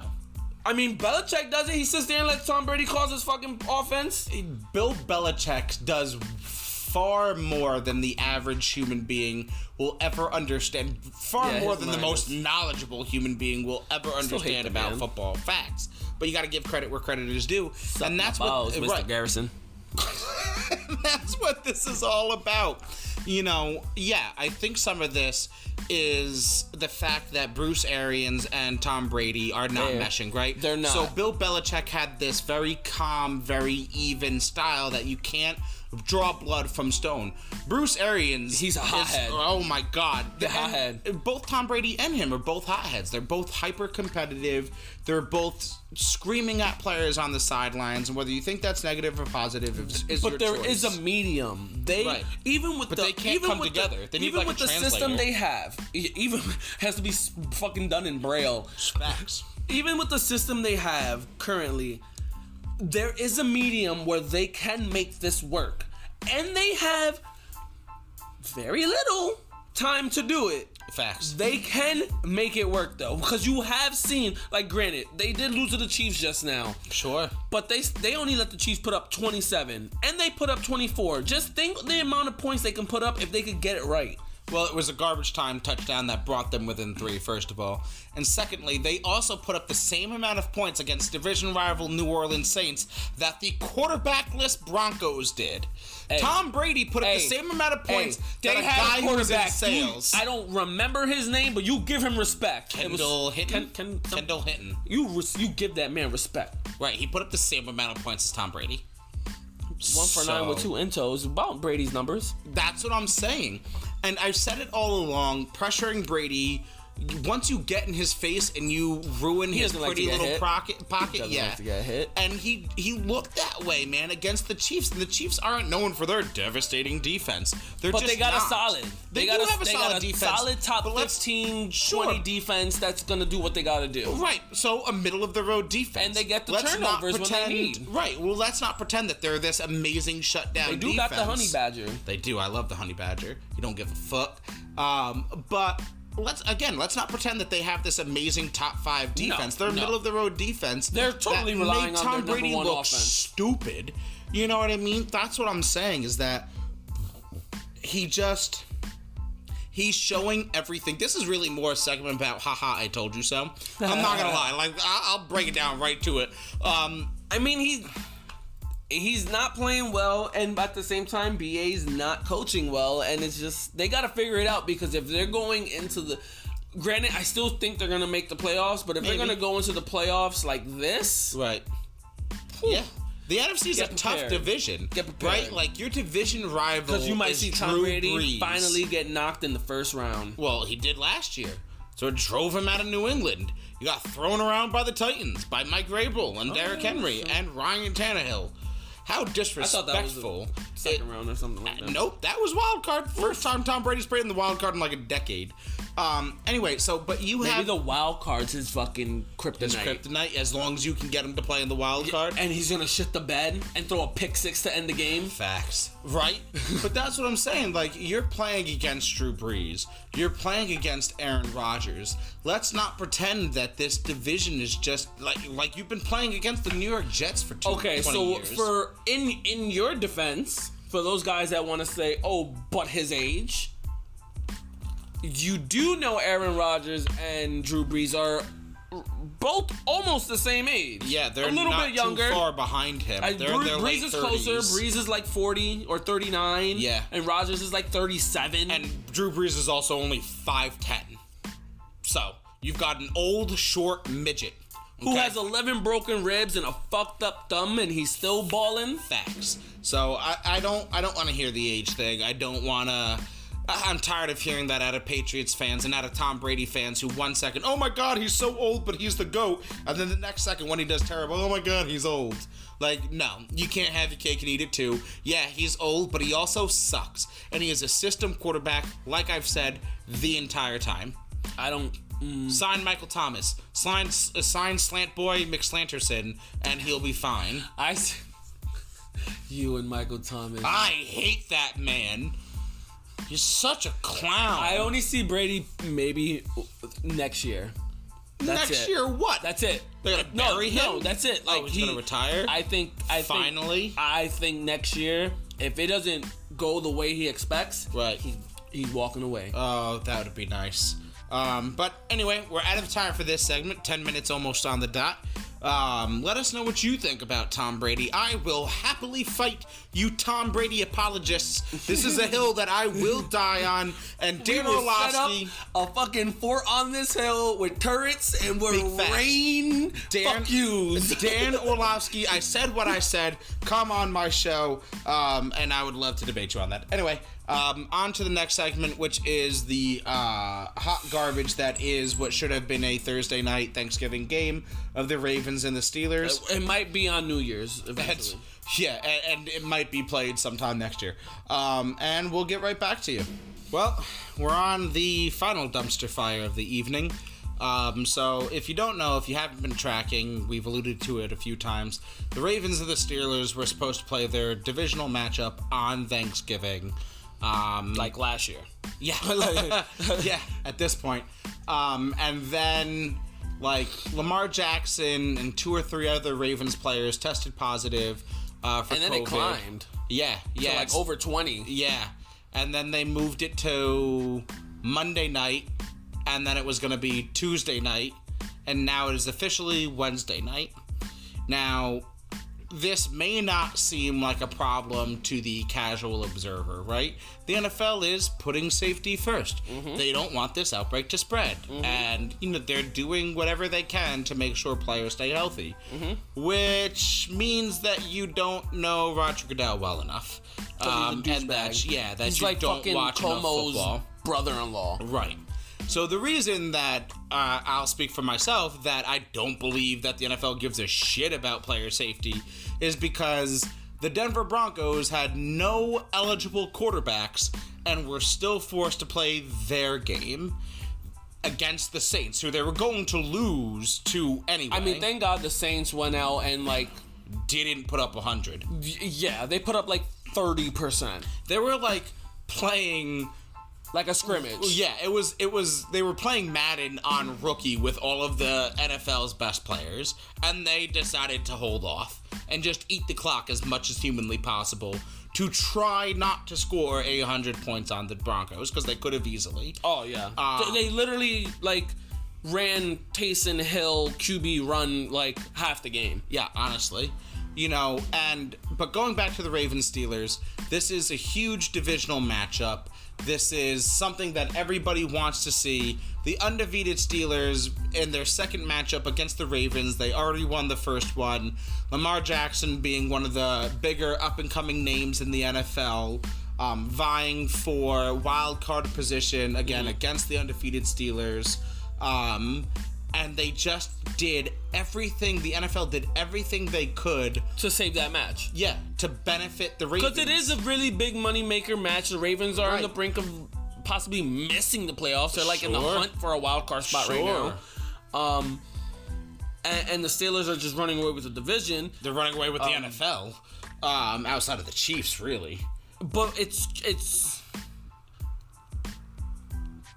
I mean, Belichick does it. He sits there and lets Tom Brady cause his fucking offense. Bill Belichick does far more than the average human being will ever understand. Far Yeah, more than the most is- knowledgeable human being will ever understand about man. football facts. But you got to give credit where credit is due, and that's Balls, what Mr. right. Garrison. that's what this is all about. You know, yeah, I think some of this is the fact that Bruce Arians and Tom Brady are not They're- meshing, right? they're not. So Bill Belichick had this very calm, very even style that you can't draw blood from stone. Bruce Arians, He's a is- hothead. oh my god, The hothead. Both Tom Brady and him are both hotheads. They're both hyper competitive. They're both screaming at players on the sidelines, and whether you think that's negative or positive is, is But there choice. is a medium. They Right. even with But the they can't even come with together. The, even like, with the system they have, even has to be fucking done in braille. Facts. even with the system they have currently, there is a medium where they can make this work. And they have very little time to do it. Facts. They can make it work though, because you have seen, like, granted, they did lose to the Chiefs just now, Sure. but they they only let the Chiefs put up 27, and they put up 24. Just think the amount of points they can put up if they could get it right. Well, it was a garbage time touchdown that brought them within three, first of all. And secondly, they also put up the same amount of points against division rival New Orleans Saints that the quarterbackless Broncos did. Tom Brady put up Hey, the same amount of points Hey, that they a had guy who was in quarterback. sales. I don't remember his name, but you give him respect. Was- Kendall Hinton. Ken- Ken- Kendall Hinton. You you give that man respect. Right, he put up the same amount of points as Tom Brady. One for nine with two intos. About Brady's numbers. That's what I'm saying. And I've said it all along, pressuring Brady. Once you get in his face and you ruin his doesn't like pretty little pocket, pocket, yeah, like to get hit. and he he looked that way, man, against the Chiefs. And the Chiefs aren't known for their devastating defense. They're But just they got not. a solid. They, got do a, have a they solid got defense, solid top but 15, Sure. 20 defense that's gonna do what they gotta do. Right, so a middle of the road defense, And they get the let's turnovers when they pretend, need. Right, well, let's not pretend that they're this amazing shutdown. Defense. They do defense. got the honey badger. They do. I love the honey badger. You don't give a fuck. Um, but let's again, let's not pretend that they have this amazing top five defense. They're no. middle of the road defense. They're totally that relying made on Tom Brady one look offense. stupid. You know what I mean? That's what I'm saying. Is that he just. He's showing everything. This is really more a segment about haha, I told you so. I'm not gonna lie. Like I'll break it down right to it. Um, I mean, he's he's not playing well, and at the same time, BA's not coaching well, and it's just they got to figure it out because if they're going into the granted, I still think they're gonna make the playoffs, but if Maybe. they're gonna go into the playoffs like this, Right. Yeah. The NFC is a tough division. Get prepared. Right? Like your division rival. because you might is see Tom Drew Brady Brees. finally get knocked in the first round. Well, he did last year. So it drove him out of New England. He got thrown around by the Titans, by Mike Vrabel and oh, Derrick Henry and Ryan Tannehill. How I thought that was disrespectful. the second round or something like that. Nope, that was wild card. First time Tom Brady's played in the wild card in like a decade. Um. Anyway, so but you Maybe have the wild card's his fucking his kryptonite. kryptonite as long as you can get him to play in the wild card. And he's gonna shit the bed and throw a pick six to end the game. Facts. Right? but that's what I'm saying. Like, you're playing against Drew Brees. You're playing against Aaron Rodgers. Let's not pretend that this division is just like like you've been playing against the New York Jets for two, Okay, 20 so years. for in in your defense, for those guys that want to say, "Oh, but his age," you do know Aaron Rodgers and Drew Brees are both almost the same age. yeah, they're a little not bit younger. too far behind him. I, they're, Brees, they're Brees is 30s. closer. Brees is like forty or thirty nine. Yeah. and Rodgers is like thirty seven. and Drew Brees is also only 5'10. So, you've got an old, short midget who has 11 broken ribs and a fucked up thumb, and he's still balling. facts. So I, I don't I don't want to hear the age thing. I don't want to. I'm tired of hearing that out of Patriots fans and out of Tom Brady fans who one second, oh my god, he's so old, but he's the GOAT. And then the next second, when he does terrible, oh my god, he's old. Like, no, you can't have your cake and eat it too. Yeah, he's old, but he also sucks. And he is a system quarterback, like I've said, the entire time. I don't. mm, Sign Michael Thomas. Sign, sign Slant Boy McSlanterson, and he'll be fine. I. s- You and Michael Thomas. I hate that man. He's such a clown. I only see Brady maybe next year. That's Next it. year, what? That's it. They're gonna no, bury no, him? that's it. Oh, Like he's he, gonna retire? I think. I think- Finally? I think next year, if it doesn't go the way he expects, Right. he, he's walking away. Oh, that would be nice. Um, but anyway, we're out of time for this segment. Ten minutes almost on the dot. Um, let us know what you think about Tom Brady. I will happily fight you, Tom Brady apologists. This is a hill that I will die on. And Dan we will set up Orlovsky, a fucking fort on this hill with turrets and we'll rain Dan, fuck yous. Dan Orlovsky, I said what I said. Come on my show, um, and I would love to debate you on that. Anyway, um, on to the next segment, which is the uh, hot garbage that is what should have been a Thursday night Thanksgiving game of the Ravens and the Steelers. It might be on New Year's eventually. yeah, and, and it might be played sometime next year. Um, and we'll get right back to you. Well, we're on the final dumpster fire of the evening. Um, so, if you don't know, if you haven't been tracking, we've alluded to it a few times. The Ravens and the Steelers were supposed to play their divisional matchup on Thanksgiving. Um, like last year. yeah, yeah. At this point, um, and then like Lamar Jackson and two or three other Ravens players tested positive uh, for And then COVID. it climbed Yeah, yeah, like over 20. yeah, and then they moved it to Monday night, and then it was going to be Tuesday night, and now it is officially Wednesday night. Now, this may not seem like a problem to the casual observer, right? The NFL is putting safety 1st mm-hmm. They don't want this outbreak to spread, mm-hmm. and you know they're doing whatever they can to make sure players stay healthy, mm-hmm. which means that you don't know Roger Goodell well enough, um, and that yeah, that He's you like don't fucking watch enough Como's football. brother-in-law. Right. So the reason that uh, I'll speak for myself that I don't believe that the NFL gives a shit about player safety is because the Denver Broncos had no eligible quarterbacks and were still forced to play their game against the Saints, who they were going to lose to anyway. I mean, thank God the Saints went out and like, didn't put up a hundred. yeah, they put up like 30%, They were like playing like a scrimmage. Yeah, it was it was they were playing Madden on rookie with all of the NFL's best players and they decided to hold off and just eat the clock as much as humanly possible to try not to score 800 points on the Broncos because they could have easily. Oh yeah, Uh, they, they literally like ran Taysom Hill QB run like half the game. Yeah, honestly. You know, and but going back to the Ravens Steelers, this is a huge divisional matchup. This is something that everybody wants to see. The undefeated Steelers in their second matchup against the Ravens, they already won the first one. Lamar Jackson being one of the bigger up and coming names in the NFL, um, vying for wild card position again against the undefeated Steelers. Um, and they just did everything the NFL did everything they could to save that match. yeah to benefit the Ravens Because it is a really big moneymaker match. The Ravens are on the brink of possibly missing the playoffs. They're like in the hunt for a wild card spot right Sure. now. Um, and, and the Steelers are just running away with the division. they're running away with the NFL um, outside of the Chiefs really But it's it's.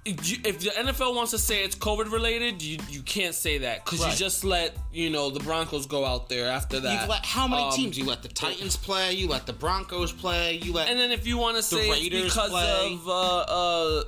If the NFL wants to say it's COVID related, you, you can't say that because Right. you just let you know the Broncos go out there after that. let how many Um, teams you let the Titans play you let the Broncos play you let And then if you want to say it's because play. of uh, uh,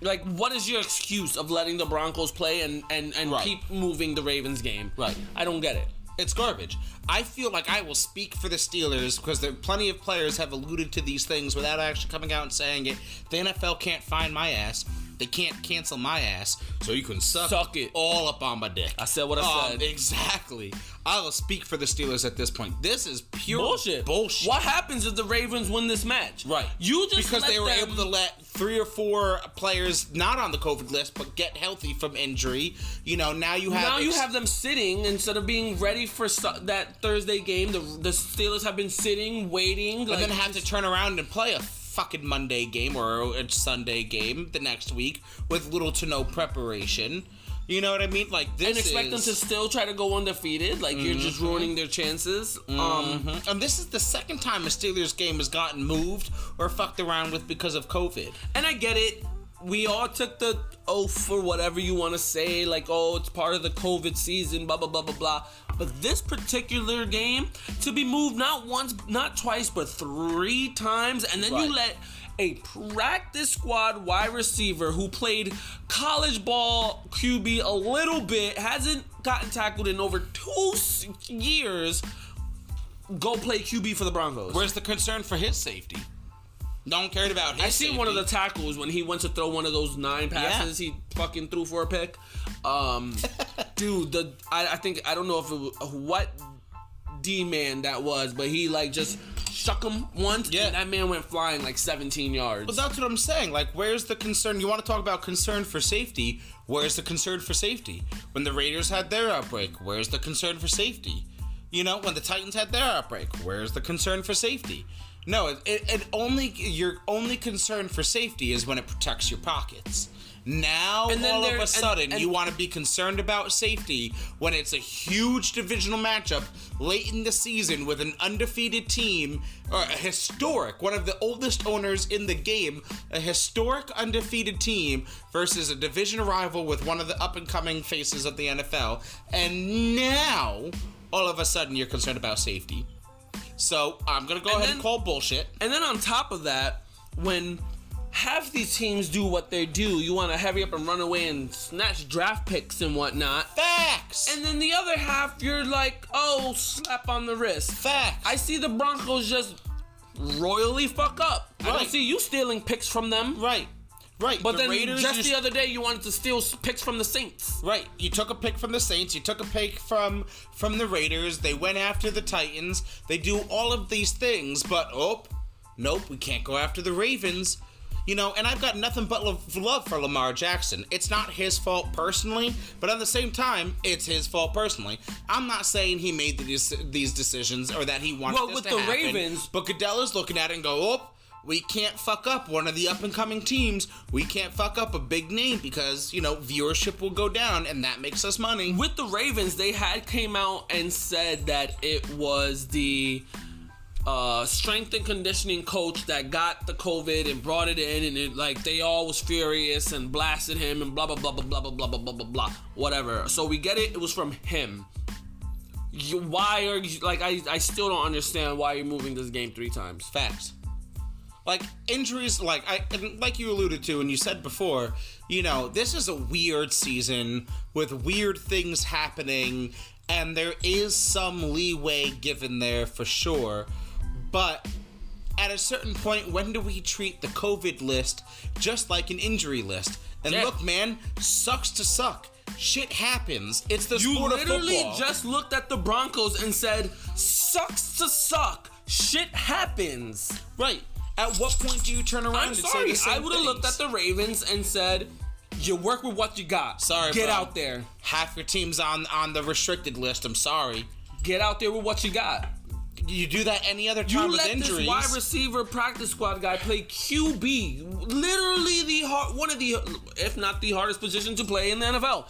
like what is your excuse of letting the Broncos play and and and Right. keep moving the Ravens game? Right. I don't get it. It's garbage. I feel like I will speak for the Steelers because there plenty of players have alluded to these things without actually coming out and saying it. The NFL can't find my ass. They can't cancel my ass, so you can suck, Suck it. all up on my dick. I said what I um, said. Exactly. I will speak for the Steelers at this point. This is pure bullshit. Bullshit. What happens if the Ravens win this match? Right. You just because they were them- able to let three or four players not on the COVID list but get healthy from injury. You know, now you have Now you have them sitting instead of being ready for su- that Thursday game. The the Steelers have been sitting, waiting, and like, then have to turn around and play a fucking Monday game or a Sunday game the next week with little to no preparation. You know what I mean? Like this and expect them to still try to go undefeated. Like you're just ruining their chances. Um, Mhm. And this is the second time a Steelers game has gotten moved or fucked around with because of COVID. and I get it. We all took the oath for whatever you want to say, like, oh, it's part of the COVID season, blah, blah, blah, blah, blah. But this particular game, to be moved not once, not twice, but three times, and then Right. you let a practice squad wide receiver who played college ball QB a little bit, hasn't gotten tackled in over two years, go play QB for the Broncos. Where's the concern for his safety? One cared about his I seen one of the tackles when he went to throw one of those nine passes. He fucking threw for a pick. Um, dude, the I, I think I don't know if it what D man that was, but he like just shook him once, Yeah. and that man went flying like 17 yards. But that's what I'm saying. Like, where's the concern? You want to talk about concern for safety? Where's the concern for safety? When the Raiders had their outbreak, where's the concern for safety? You know, when the Titans had their outbreak, where's the concern for safety? No, it, it, it only your only concern for safety is when it protects your pockets. Now, And all of there- a and- sudden, and- you want to be concerned about safety when it's a huge divisional matchup late in the season with an undefeated team, or a historic, one of the oldest owners in the game, a historic undefeated team versus a division rival with one of the up and coming faces of the NFL. And now, all of a sudden, you're concerned about safety. So I'm gonna go And ahead then- and call bullshit. And then on top of that, when half these teams do what they do, you want to hurry up and run away and snatch draft picks and whatnot. Facts. And then the other half, you're like, oh, slap on the wrist. Facts. I see the Broncos just royally fuck up. I don't see you stealing picks from them. right. Right. But the then Raiders just used- the other day, you wanted to steal picks from the Saints. Right. You took a pick from the Saints. You took a pick from from the Raiders. They went after the Titans. They do all of these things, but oh, nope, we can't go after the Ravens. You know, and I've got nothing but love for Lamar Jackson. It's not his fault personally, but at the same time, it's his fault personally. I'm not saying he made these these decisions or that he wanted Well, with the happen, Ravens- But Goodell is looking at it and go, oh, we can't fuck up one of the up and coming teams. We can't fuck up a big name because, you know, viewership will go down and that makes us money. With the Ravens, they had came out and said that it was the uh, strength and conditioning coach that got the COVID and brought it in, and it, like they all was furious and blasted him and blah blah blah blah blah blah blah blah blah blah whatever. So we get it. It was from him. You, why are you like? I I still don't understand why you're moving this game three times. Facts. Like injuries, like I and like you alluded to and you said before, you know, this is a weird season with weird things happening, and there is some leeway given there for sure. But at a certain point, when do we treat the COVID list just like an injury list? And Yeah. look, man, sucks to suck. Shit happens. It's the You sport of literally football. just looked at the Broncos and said, "Sucks to suck. Shit happens." right. At what point do you turn around I'm and say sorry. I would have looked at the Ravens and said, "You work with what you got. Sorry, get bro. out there. half your team's on on the restricted list. I'm sorry. Get out there with what you got." You do that any other You time with let injuries. this wide receiver practice squad guy play QB, literally the hard, one of the, if not the hardest position to play in the NFL.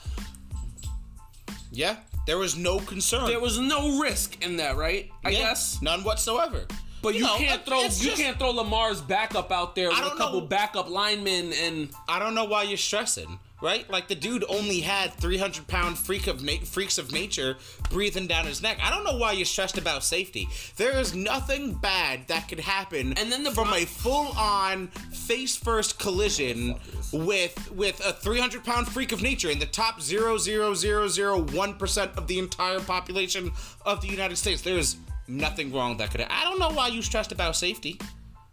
yeah, there was no concern. There was no risk in that, right? I Yeah, guess. none whatsoever. But you, know, can't throw you just- can't throw Lamar's backup out there with a couple know. backup linemen and I don't know why you're stressing, right? Like the dude only had 300 pound freak of na- freaks of nature breathing down his neck. I don't know why you're stressed about safety. There is nothing bad that could happen And then the from a full on face first collision with with a 300 pound freak of nature in the top 0.0001 percent of the entire population of the United States. There is nothing wrong that could. I don't know why you stressed about safety.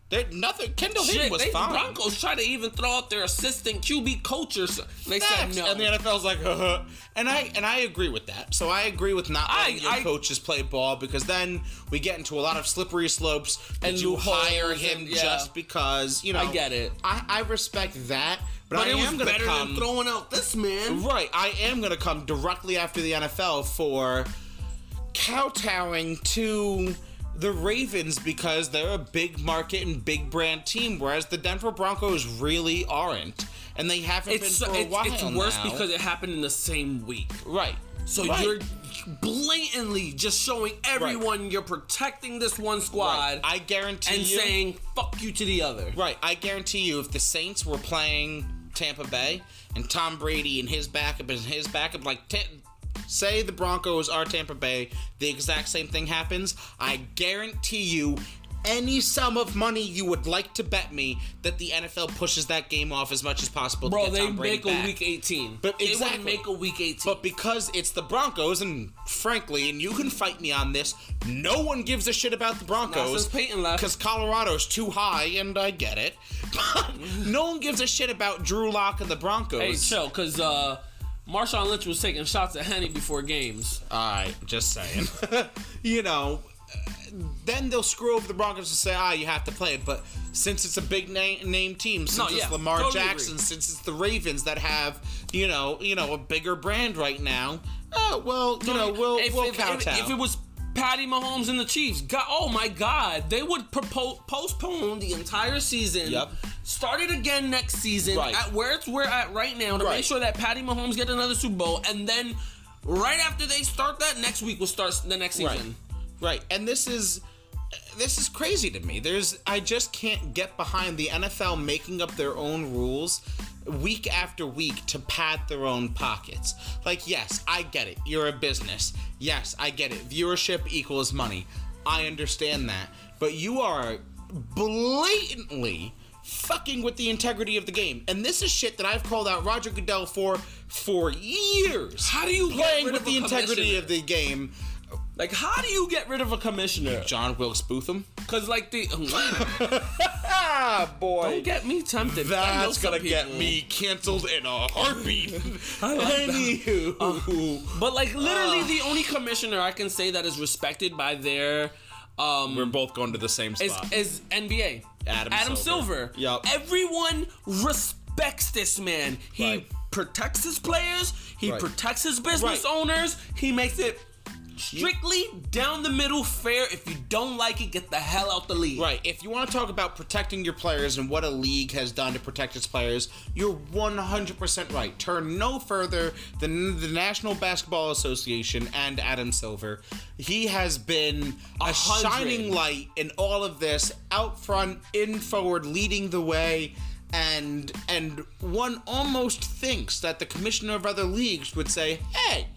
There, nothing. Kendall Hinton Shit, was they, fine. Broncos tried to even throw out their assistant QB coach or something. They Facts. said no. And the NFL's like, uh and I and I agree with that. So I agree with not I- letting your I- coaches play ball because then we get into a lot of slippery slopes. And you hire him and- yeah. just because you know? I get it. I, I respect that, but, but I it was am gonna better come. than throwing out this man. Right, I am going to come directly after the NFL for kowtowing to the Ravens because they're a big market and big brand team, whereas the Denver Broncos really aren't, and they haven't It's, been for a it's, while it's worse now. because it happened in the same week. right. So Right. you're blatantly just showing everyone you're protecting this one squad Right. I guarantee and you. And saying fuck you to the other. Right, I guarantee you, if the Saints were playing Tampa Bay and Tom Brady and his backup and his backup, like say the Broncos are Tampa Bay, the exact same thing happens. I guarantee you. Any sum of money you would like to bet me that the NFL pushes that game off as much as possible. Bro, to get they make back. a week 18. But They exactly. would make a week 18. But because it's the Broncos, and frankly, and you can fight me on this, no one gives a shit about the Broncos. since Peyton left. Because Colorado's too high, and I get it. But no one gives a shit about Drew Lock and the Broncos. hey, chill, because uh, Marshawn Lynch was taking shots at Henny before games. Alright, just saying. you know, then they'll screw over the Broncos and say, ah, you have to play it. But since it's a big name, name team, since No, it's yeah, Lamar totally Jackson, agree. since it's the Ravens that have, you know, you know, a bigger brand right now, oh, well, you know, we'll, if, we'll if, if, kowtow. if it was Patty Mahomes and the Chiefs, God, oh my God, they would propo- postpone the entire season. Yep. Start it again next season Right. at where it's we're at right now to Right. make sure that Patty Mahomes get another Super Bowl, and then right after they start that, next week will start the next Right. season. Right. And this is this is crazy to me. There's I just can't get behind the NFL making up their own rules week after week to pad their own pockets. Like yes, I get it. You're a business. Yes, I get it. Viewership equals money. I understand that. But you are blatantly fucking with the integrity of the game. And this is shit that I've called out Roger Goodell for for years. How do you playing with the integrity of the game? Like, how do you get rid of a commissioner? John Wilkes Bootham. Because like the Ah, boy. don't get me tempted. That's gonna get me canceled in a heartbeat. I like. Anywho, But like literally, the only commissioner I can say that is respected by their um we're both going to the same is, spot. is NBA. Adam Silver. Silver. Yup. Everyone respects this man. He Right. protects his players. He Right. protects his business Right. owners. He makes it strictly down the middle fair. If you don't like it, get the hell out the league. Right. If you want to talk about protecting your players and what a league has done to protect its players, you're 100% right. Turn no further than the National Basketball Association and Adam Silver. He has been a, shining light in all of this, out front, in forward, leading the way. And and one almost thinks that the commissioner of other leagues would say, "Hey,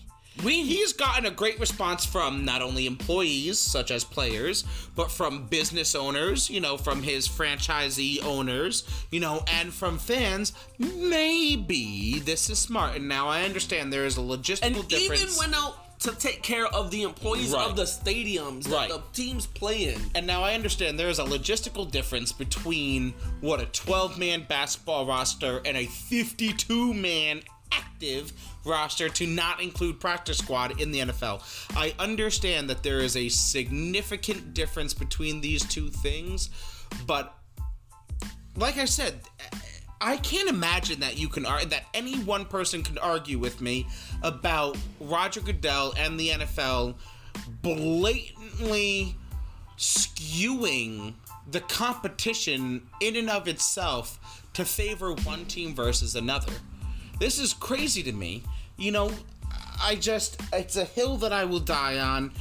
We He's gotten a great response from not only employees, such as players, but from business owners, you know, from his franchisee owners, you know, and from fans. Maybe this is smart. And now I understand there is a logistical and difference. even went out to take care of the employees Right. of the stadiums Right. the teams play in. and now I understand there is a logistical difference between what a 12 man basketball roster and a 52 man active roster to not include practice squad in the NFL. I understand that there is a significant difference between these two things, but like I said, I can't imagine that you can ar- that any one person can argue with me about Roger Goodell and the NFL blatantly skewing the competition in and of itself to favor one team versus another. This is crazy to me. You know, I just it's a hill that I will die on.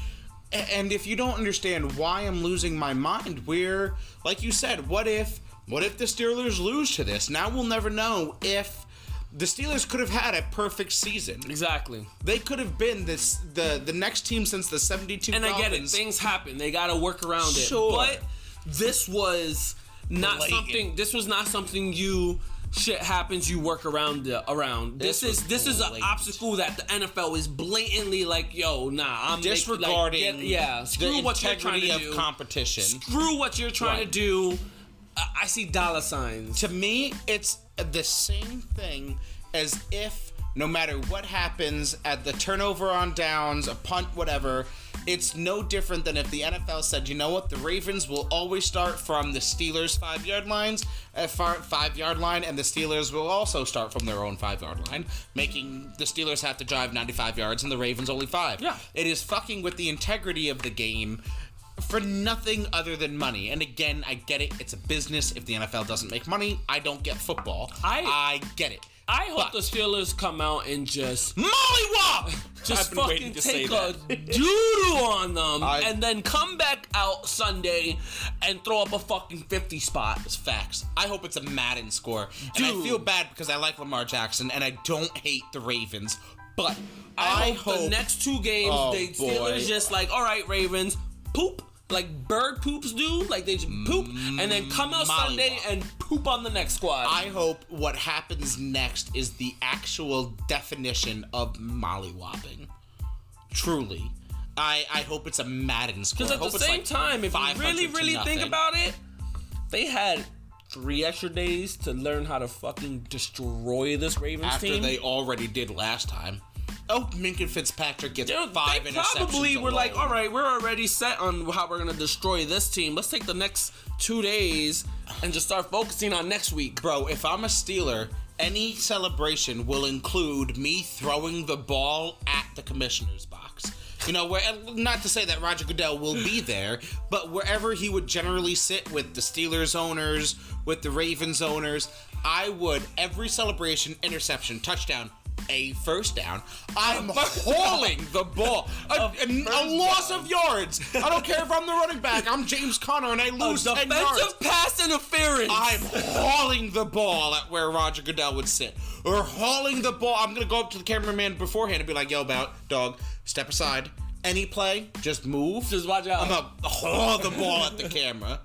And if you don't understand why I'm losing my mind, we're like you said, what if what if the Steelers lose to this? Now we'll never know if the Steelers could have had a perfect season. Exactly. They could have been this the the next team since the 72 And I get it. Things happen. They got to work around it. Sure. But this was not something. This was not something you. Shit happens. You work around the, around. This, This is this is an obstacle that the NFL is blatantly like, yo, nah, I'm make- like, disregarding get- yeah, screw what you're trying to do. competition. Screw what you're trying Right. to do. I see dollar signs. to me, it's the same thing as if no matter what happens at the turnover on downs, a punt, whatever, it's no different than if the NFL said, you know what, the Ravens will always start from the Steelers' five yard lines, uh, five yard line, and the Steelers will also start from their own five yard line, making the Steelers have to drive 95 yards and the Ravens only five. Yeah. It is fucking with the integrity of the game for nothing other than money. And again, I get it. It's a business. If the NFL doesn't make money, I don't get football. I- I get it. I hope But- the Steelers come out and just Mollywop! just I've been waiting fucking to say take a that. doodle on them I- and then come back out Sunday and throw up a fucking 50 spot. It's facts. I hope it's a Madden score. And I feel bad because I like Lamar Jackson and I don't hate the Ravens. But I, I, hope, the next two games Oh, they boy. Steelers just like, all right, Ravens, poop like bird poops do, like they just poop and then mm, come out Mollywop. Sunday and poop on the next squad. I hope what happens next is the actual definition of mollywopping. Truly. I, I hope it's a Madden score. Because at the same like time, if you really, really think about it, they had three extra days to learn how to fucking destroy this Ravens after team. they already did last time. Oh, Minkah Fitzpatrick gets Dude, five they interceptions. probably were like, all right, we're already set on how we're gonna destroy this team. Let's take the next two days and just start focusing on next week. Bro, if I'm a Steeler, any celebration will include me throwing the ball at the commissioner's box. You know, where not to say that Roger Goodell will be there, but wherever he would generally sit with the Steelers owners, with the Ravens owners, I would every celebration, interception, touchdown, a first down. I'm hauling the ball. A, a- a loss down. of yards. I don't care if I'm the running back. I'm James Conner and I lose 10 yards. Defensive pass interference. I'm hauling the ball at where Roger Goodell would sit. Or hauling the ball. I'm gonna go up to the cameraman beforehand and be like, yo, about dog, step aside. Any play, just move. Just watch out. I'm gonna haul the ball at the camera.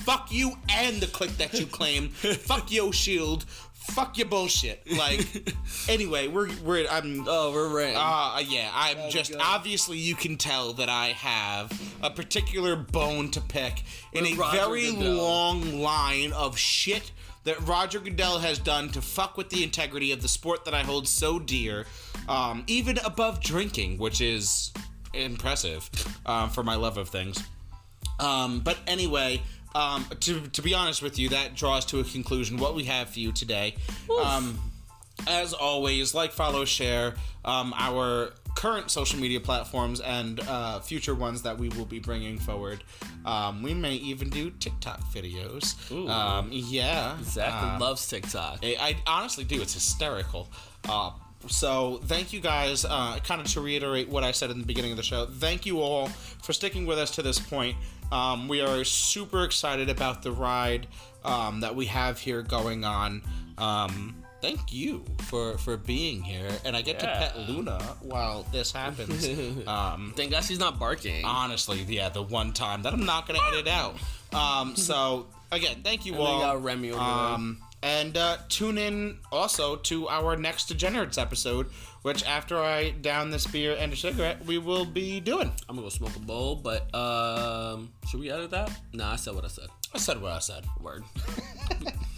Fuck you and the click that you claim. Fuck your shield. Fuck your bullshit. Like, anyway, we're we're I'm oh, we're right. uh, yeah, I'm just God. obviously you can tell that I have a particular bone to pick in a Roger very Goodell. long line of shit that Roger Goodell has done to fuck with the integrity of the sport that I hold so dear, um, even above drinking, which is impressive um, for my love of things. Um, but anyway, um, to, to be honest with you, that draws to a conclusion what we have for you today. Um, as always, like, follow, share um, our current social media platforms and uh, future ones that we will be bringing forward. Um, we may even do TikTok videos. Ooh. Um, yeah. Zach um, loves TikTok. I, I honestly do. It's hysterical. Uh, so thank you guys. Uh, kind of to reiterate what I said in the beginning of the show. Thank you all for sticking with us to this point. Um, we are super excited about the ride um, that we have here going on. Um, thank you for for being here, and I get to pet Luna while this happens. um, Thank God she's not barking. honestly, yeah, the one time that I'm not gonna edit out. Um, so again, thank you And all. got Remy over there. um, and uh, tune in also to our next Degenerates episode, which after I down this beer and a cigarette, we will be doing. I'm gonna go smoke a bowl, but um, should we edit that? Nah, I said what I said. I said what I said. Word.